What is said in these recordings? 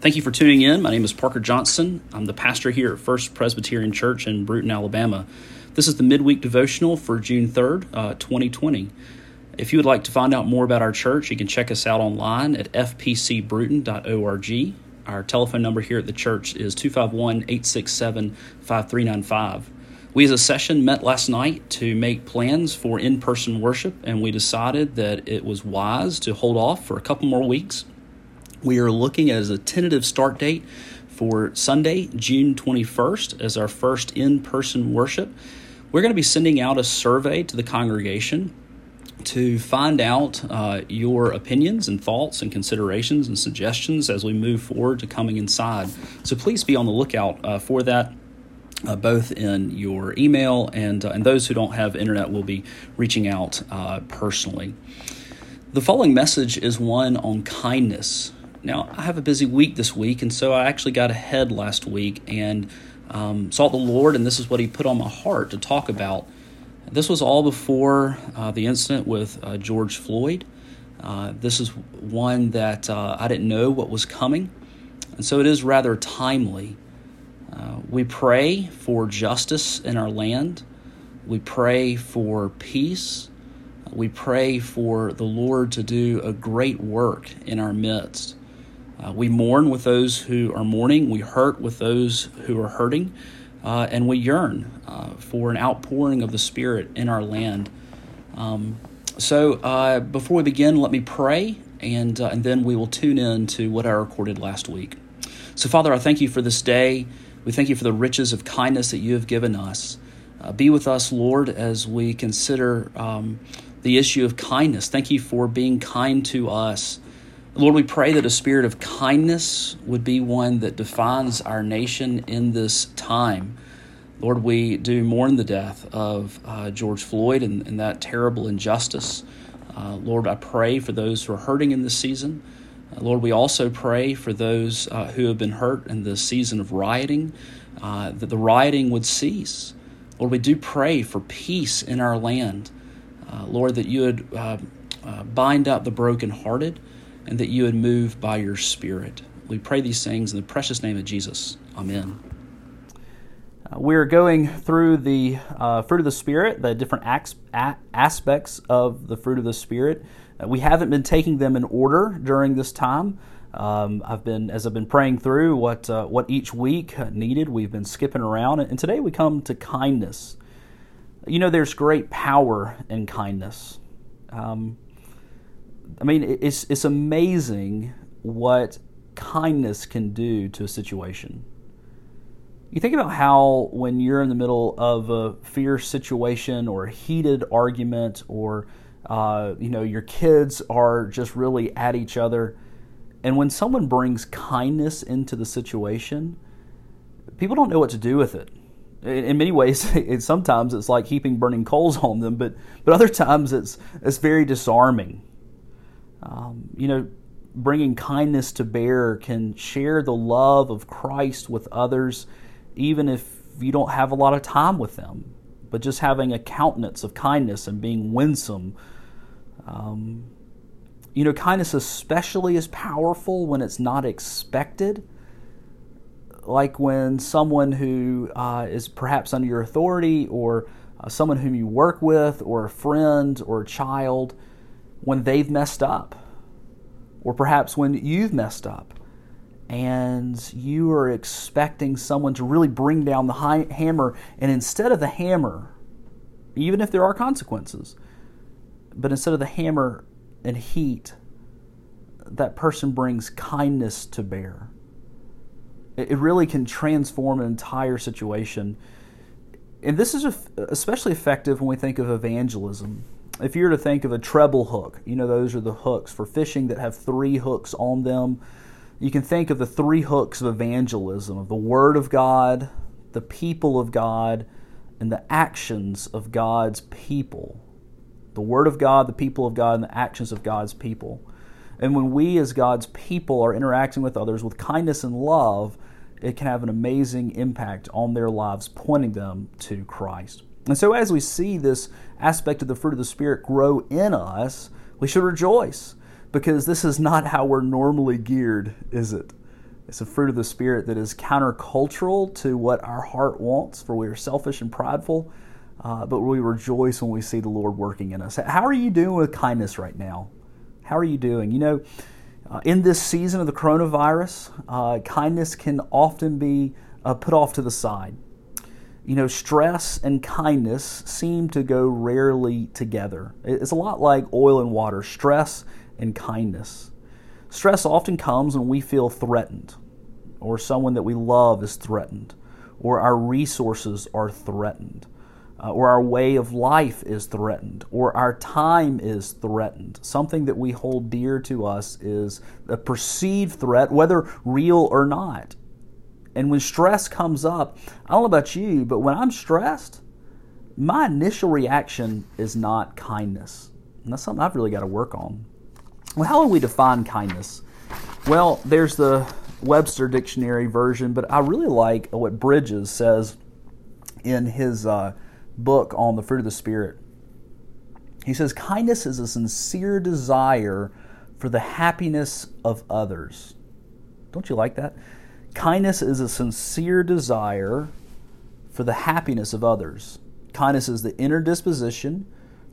Thank you for tuning in. My name is Parker Johnson. I'm the pastor here at First Presbyterian Church in Brewton, Alabama. This is the midweek devotional for June 3rd, uh, 2020. If you would like to find out more about our church, you can check us out online at fpcbrewton.org. Our telephone number here at the church is 251 867 5395. We as a session met last night to make plans for in person worship, and we decided that it was wise to hold off for a couple more weeks we are looking at a tentative start date for Sunday, June 21st, as our first in person worship. We're going to be sending out a survey to the congregation to find out uh, your opinions and thoughts and considerations and suggestions as we move forward to coming inside. So please be on the lookout uh, for that. Uh, both in your email and uh, and those who don't have internet will be reaching out uh, personally. The following message is one on kindness. Now, I have a busy week this week, and so I actually got ahead last week and um, sought the Lord, and this is what He put on my heart to talk about. This was all before uh, the incident with uh, George Floyd. Uh, this is one that uh, I didn't know what was coming, and so it is rather timely. Uh, we pray for justice in our land. We pray for peace. We pray for the Lord to do a great work in our midst. Uh, we mourn with those who are mourning, we hurt with those who are hurting, uh, and we yearn uh, for an outpouring of the Spirit in our land. Um, so, uh, before we begin, let me pray, and, uh, and then we will tune in to what I recorded last week. So, Father, I thank you for this day. We thank you for the riches of kindness that you have given us. Uh, be with us, Lord, as we consider um, the issue of kindness. Thank you for being kind to us. Lord, we pray that a spirit of kindness would be one that defines our nation in this time. Lord, we do mourn the death of uh, George Floyd and, and, that terrible injustice. Uh, Lord, I pray for those who are hurting in this season. Uh, Lord, we also pray for those uh, who have been hurt in the season of rioting, uh, that the rioting would cease. Lord, we do pray for peace in our land. Uh, Lord, that you would bind up the brokenhearted and that you would move by your Spirit. We pray these things in the precious name of Jesus. Amen. Uh, we're going through the uh, fruit of the Spirit, the different acts, a- aspects of the fruit of the Spirit. Uh, we haven't been taking them in order during this time. Um, I've been, as I've been praying through what uh, what each week needed, we've been skipping around, and today we come to kindness. You know, there's great power in kindness. Um, I mean, it's it's amazing what kindness can do to a situation. You think about how when you're in the middle of a fierce situation or a heated argument, or uh, you know your kids are just really at each other, and when someone brings kindness into the situation, people don't know what to do with it. In, many ways, it, sometimes it's like heaping burning coals on them, but but other times it's it's very disarming um, you know, bringing kindness to bear can share the love of Christ with others, even if you don't have a lot of time with them. But just having a countenance of kindness and being winsome. Um, you know, kindness especially is powerful when it's not expected. Like when someone who uh, is perhaps under your authority, or uh, someone whom you work with, or a friend, or a child when they've messed up, or perhaps when you've messed up and you are expecting someone to really bring down the high hammer, and instead of the hammer, even if there are consequences, but instead of the hammer and heat, that person brings kindness to bear. It really can transform an entire situation. And this is especially effective when we think of evangelism if you were to think of a treble hook, you know, those are the hooks for fishing that have three hooks on them. You can think of the three hooks of evangelism of the Word of God, the people of God, and the actions of God's people. The Word of God, the people of God, and the actions of God's people. And when we, as God's people, are interacting with others with kindness and love, it can have an amazing impact on their lives, pointing them to Christ. And so, as we see this aspect of the fruit of the Spirit grow in us, we should rejoice because this is not how we're normally geared, is it? It's a fruit of the Spirit that is countercultural to what our heart wants, for we are selfish and prideful, uh, but we rejoice when we see the Lord working in us. How are you doing with kindness right now? How are you doing? You know, uh, in this season of the coronavirus, uh, kindness can often be uh, put off to the side. You know, stress and kindness seem to go rarely together. It's a lot like oil and water, stress and kindness. Stress often comes when we feel threatened, or someone that we love is threatened, or our resources are threatened, uh, or our way of life is threatened, or our time is threatened. Something that we hold dear to us is a perceived threat, whether real or not. And when stress comes up, I don't know about you, but when I'm stressed, my initial reaction is not kindness. And that's something I've really got to work on. Well, how would we define kindness? Well, there's the Webster Dictionary version, but I really like what Bridges says in his uh, book on the fruit of the Spirit. He says, Kindness is a sincere desire for the happiness of others. Don't you like that? Kindness is a sincere desire for the happiness of others. Kindness is the inner disposition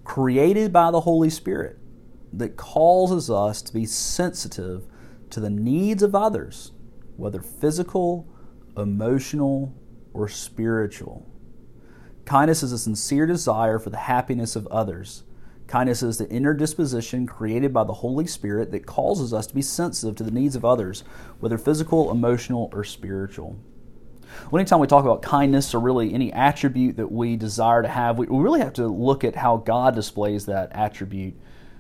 created by the Holy Spirit that causes us to be sensitive to the needs of others, whether physical, emotional, or spiritual. Kindness is a sincere desire for the happiness of others. Kindness is the inner disposition created by the Holy Spirit that causes us to be sensitive to the needs of others, whether physical, emotional, or spiritual. Well, anytime we talk about kindness or really any attribute that we desire to have, we really have to look at how God displays that attribute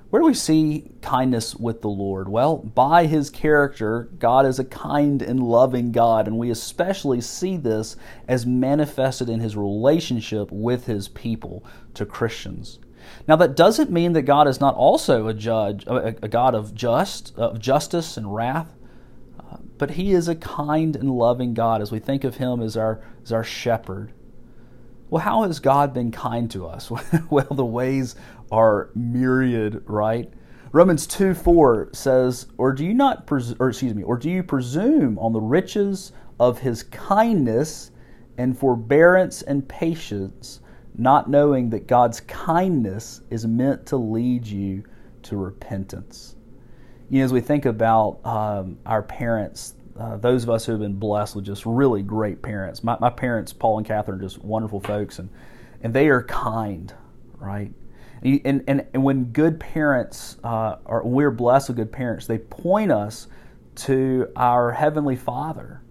where do we see kindness with the Lord? Well, by his character, God is a kind and loving God, and we especially see this as manifested in his relationship with his people, to Christians. Now, that doesn't mean that God is not also a judge, a, a God of just, of justice and wrath, uh, but he is a kind and loving God as we think of him as our, as our shepherd. Well, how has God been kind to us? well, the ways are myriad, right? Romans 2 4 says, Or do you not, pres- or excuse me, or do you presume on the riches of his kindness and forbearance and patience, not knowing that God's kindness is meant to lead you to repentance? You know, as we think about um, our parents, uh, those of us who have been blessed with just really great parents. My, my parents, Paul and Catherine, are just wonderful folks, and, and they are kind, right? And, and, and when good parents, uh, or we're blessed with good parents, they point us to our Heavenly Father,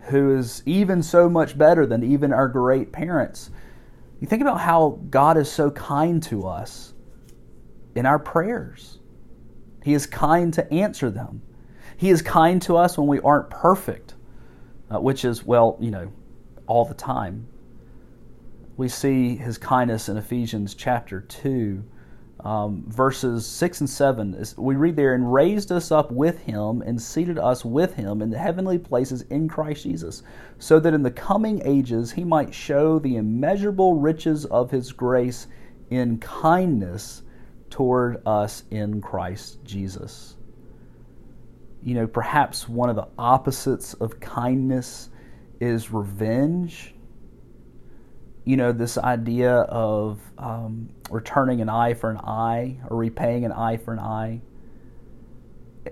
who is even so much better than even our great parents. You think about how God is so kind to us in our prayers. He is kind to answer them. He is kind to us when we aren't perfect, uh, which is, well, you know, all the time we see his kindness in Ephesians chapter 2, um, verses 6 and 7. We read there, and raised us up with him and seated us with him in the heavenly places in Christ Jesus, so that in the coming ages he might show the immeasurable riches of his grace in kindness toward us in Christ Jesus. You know, perhaps one of the opposites of kindness is revenge you know, this idea of um, returning an eye for an eye or repaying an eye for an eye.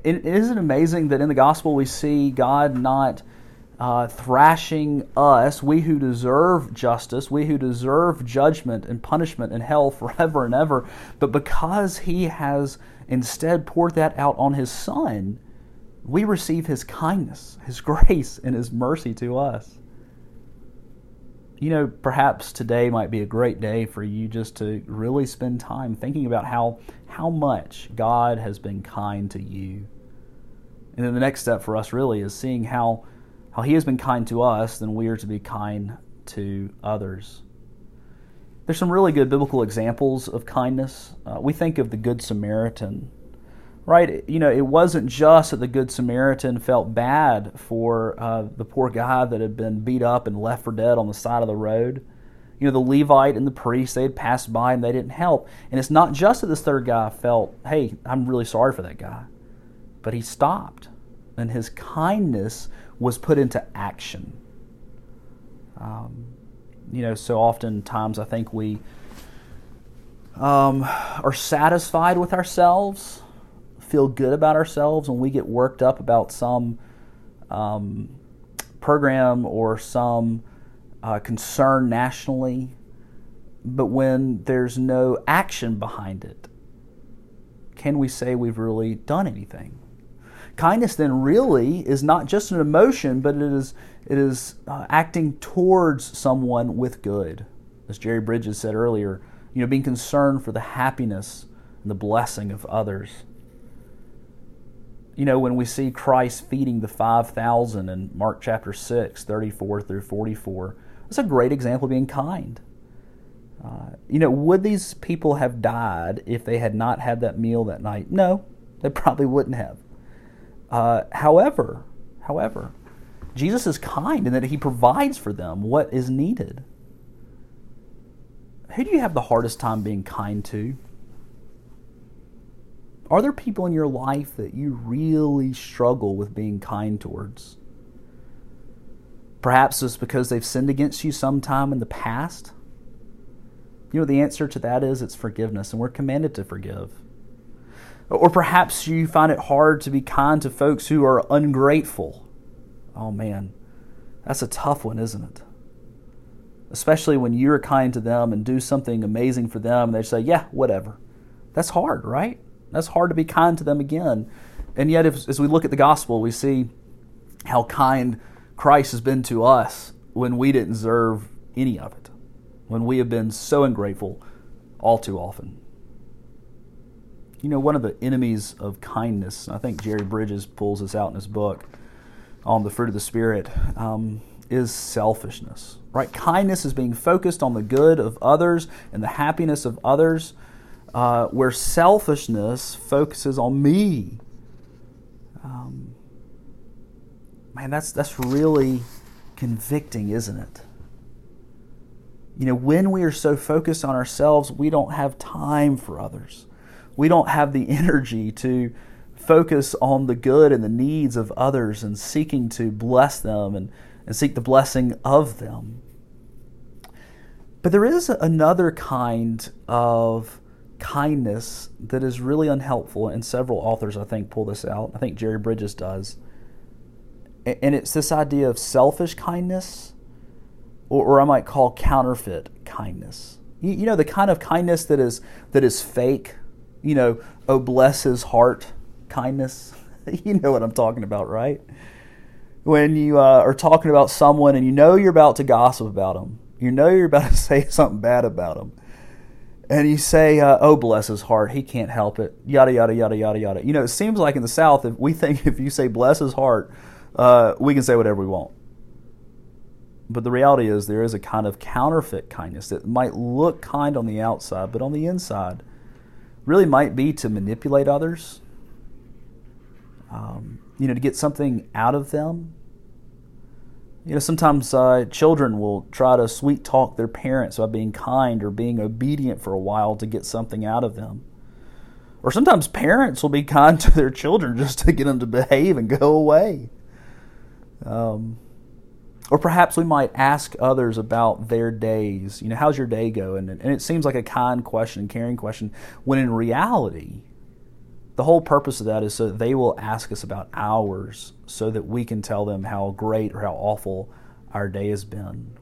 It, isn't amazing that in the gospel we see God not uh, thrashing us, we who deserve justice, we who deserve judgment and punishment and hell forever and ever, but because He has instead poured that out on His Son, we receive His kindness, His grace, and His mercy to us you know, perhaps today might be a great day for you just to really spend time thinking about how how much God has been kind to you. And then the next step for us really is seeing how how he has been kind to us, then we are to be kind to others. There's some really good biblical examples of kindness. Uh, we think of the Good Samaritan right? You know, it wasn't just that the Good Samaritan felt bad for uh, the poor guy that had been beat up and left for dead on the side of the road. You know, the Levite and the priest, they had passed by and they didn't help. And it's not just that this third guy felt, hey, I'm really sorry for that guy, but he stopped and his kindness was put into action. Um, you know, so oftentimes I think we um, are satisfied with ourselves, feel good about ourselves, when we get worked up about some um, program or some uh, concern nationally, but when there's no action behind it, can we say we've really done anything? Kindness then really is not just an emotion, but it is it is uh, acting towards someone with good. As Jerry Bridges said earlier, you know, being concerned for the happiness and the blessing of others. You know, when we see Christ feeding the 5,000 in Mark chapter 6, 34 through 44, it's a great example of being kind. Uh, you know, would these people have died if they had not had that meal that night? No, they probably wouldn't have. Uh, however, however, Jesus is kind in that he provides for them what is needed. Who do you have the hardest time being kind to? Are there people in your life that you really struggle with being kind towards? Perhaps it's because they've sinned against you sometime in the past. You know, the answer to that is it's forgiveness, and we're commanded to forgive. Or perhaps you find it hard to be kind to folks who are ungrateful. Oh man, that's a tough one, isn't it? Especially when you're kind to them and do something amazing for them, and they say, Yeah, whatever. That's hard, right? That's hard to be kind to them again. And yet, if, as we look at the gospel, we see how kind Christ has been to us when we didn't deserve any of it, when we have been so ungrateful all too often. You know, one of the enemies of kindness, I think Jerry Bridges pulls this out in his book on the fruit of the Spirit, um, is selfishness. Right? Kindness is being focused on the good of others and the happiness of others, uh, where selfishness focuses on me. Um, man, that's that's really convicting, isn't it? You know, when we are so focused on ourselves, we don't have time for others we don't have the energy to focus on the good and the needs of others and seeking to bless them and, and seek the blessing of them. But there is another kind of kindness that is really unhelpful, and several authors, I think, pull this out. I think Jerry Bridges does. And it's this idea of selfish kindness, or, I might call counterfeit kindness. You, you know, the kind of kindness that is, that is fake, you know, oh, bless his heart kindness. you know what I'm talking about, right? When you uh, are talking about someone and you know you're about to gossip about them, you know you're about to say something bad about them, and you say, uh, "Oh, bless his heart, he can't help it," yada yada yada yada yada. You know, it seems like in the South, if we think if you say "bless his heart," uh, we can say whatever we want. But the reality is, there is a kind of counterfeit kindness that might look kind on the outside, but on the inside really might be to manipulate others, um, you know, to get something out of them. You know, sometimes uh, children will try to sweet talk their parents by being kind or being obedient for a while to get something out of them. Or sometimes parents will be kind to their children just to get them to behave and go away. Um, or perhaps we might ask others about their days. You know, how's your day going? And, and it seems like a kind question, caring question, when in reality, the whole purpose of that is so that they will ask us about ours so that we can tell them how great or how awful our day has been.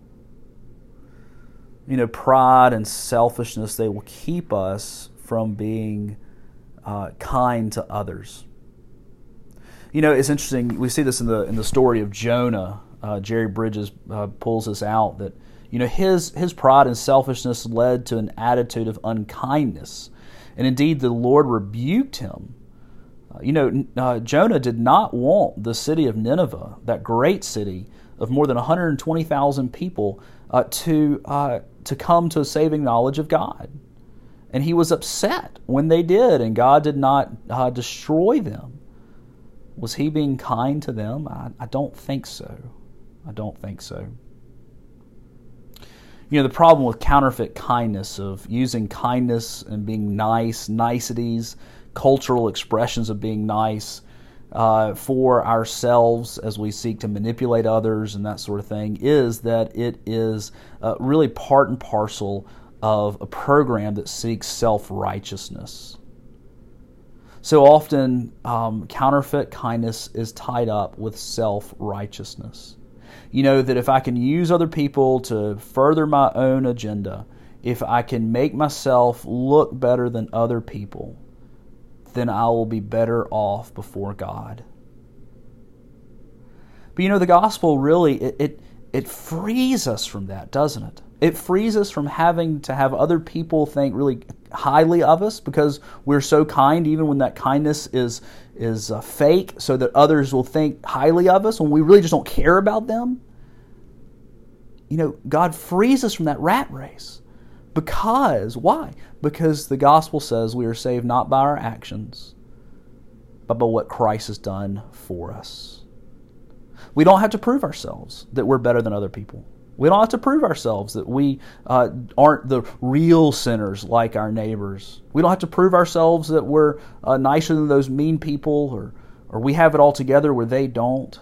You know, pride and selfishness, they will keep us from being uh, kind to others. You know, it's interesting. We see this in the in the story of Jonah uh, Jerry Bridges uh, pulls this out that you know his his pride and selfishness led to an attitude of unkindness, and indeed the Lord rebuked him. Uh, you know, uh, Jonah did not want the city of Nineveh, that great city of more than 120,000 people, uh, to uh, to come to a saving knowledge of God, and he was upset when they did, and God did not destroy them. Was he being kind to them? I, I don't think so. I don't think so. You know, the problem with counterfeit kindness, of using kindness and being nice, niceties, cultural expressions of being nice, uh, for ourselves as we seek to manipulate others and that sort of thing is that it is uh, really part and parcel of a program that seeks self righteousness. So often, um, counterfeit kindness is tied up with self righteousness. You know, that if I can use other people to further my own agenda, if I can make myself look better than other people, then I will be better off before God. But you know, the gospel really, it, it, it frees us from that, doesn't it? It frees us from having to have other people think really highly of us because we're so kind, even when that kindness is is uh, fake, so that others will think highly of us when we really just don't care about them. You know, God frees us from that rat race. Because, why? Because the gospel says we are saved not by our actions, but by what Christ has done for us. We don't have to prove ourselves that we're better than other people. We don't have to prove ourselves that we uh, aren't the real sinners like our neighbors. We don't have to prove ourselves that we're uh, nicer than those mean people or, or we have it all together where they don't.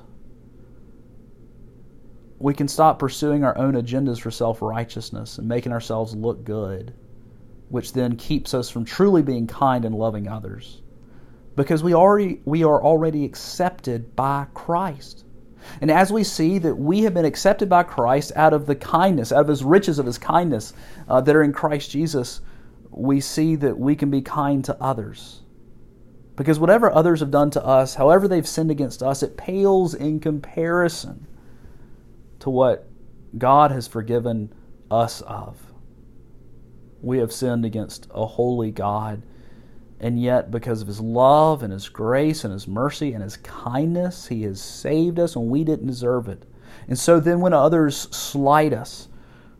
We can stop pursuing our own agendas for self righteousness and making ourselves look good, which then keeps us from truly being kind and loving others. Because we, already, we are already accepted by Christ. And as we see that we have been accepted by Christ out of the kindness, out of his riches of his kindness uh, that are in Christ Jesus, we see that we can be kind to others. Because whatever others have done to us, however they've sinned against us, it pales in comparison to what God has forgiven us of. We have sinned against a holy God and yet, because of his love and his grace and his mercy and his kindness, he has saved us and we didn't deserve it. And so then, when others slight us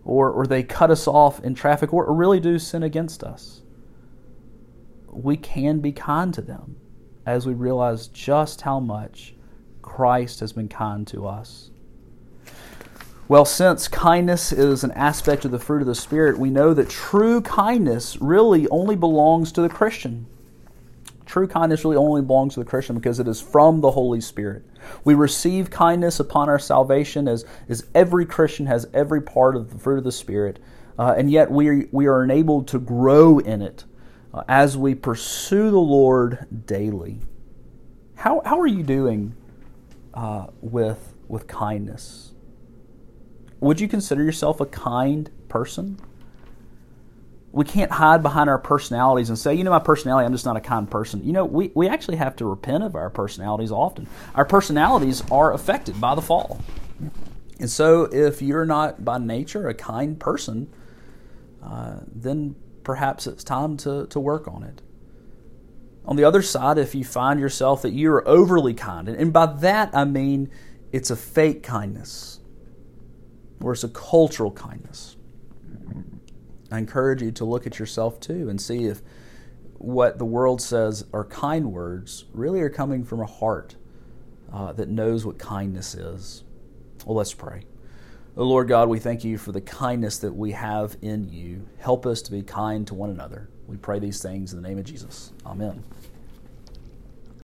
or, or they cut us off in traffic or, or really do sin against us, we can be kind to them as we realize just how much Christ has been kind to us. Well, since kindness is an aspect of the fruit of the Spirit, we know that true kindness really only belongs to the Christian. True kindness really only belongs to the Christian because it is from the Holy Spirit. We receive kindness upon our salvation as, as every Christian has every part of the fruit of the Spirit, uh, and yet we are, we are enabled to grow in it uh, as we pursue the Lord daily. How, how are you doing uh, with, with kindness? Would you consider yourself a kind person? We can't hide behind our personalities and say, you know, my personality, I'm just not a kind person. You know, we, we actually have to repent of our personalities often. Our personalities are affected by the fall. And so, if you're not by nature a kind person, uh, then perhaps it's time to, to work on it. On the other side, if you find yourself that you're overly kind, and by that I mean it's a fake kindness or it's a cultural kindness. I encourage you to look at yourself too and see if what the world says are kind words really are coming from a heart uh, that knows what kindness is. Well, let's pray. Oh, Lord God, we thank you for the kindness that we have in you. Help us to be kind to one another. We pray these things in the name of Jesus. Amen.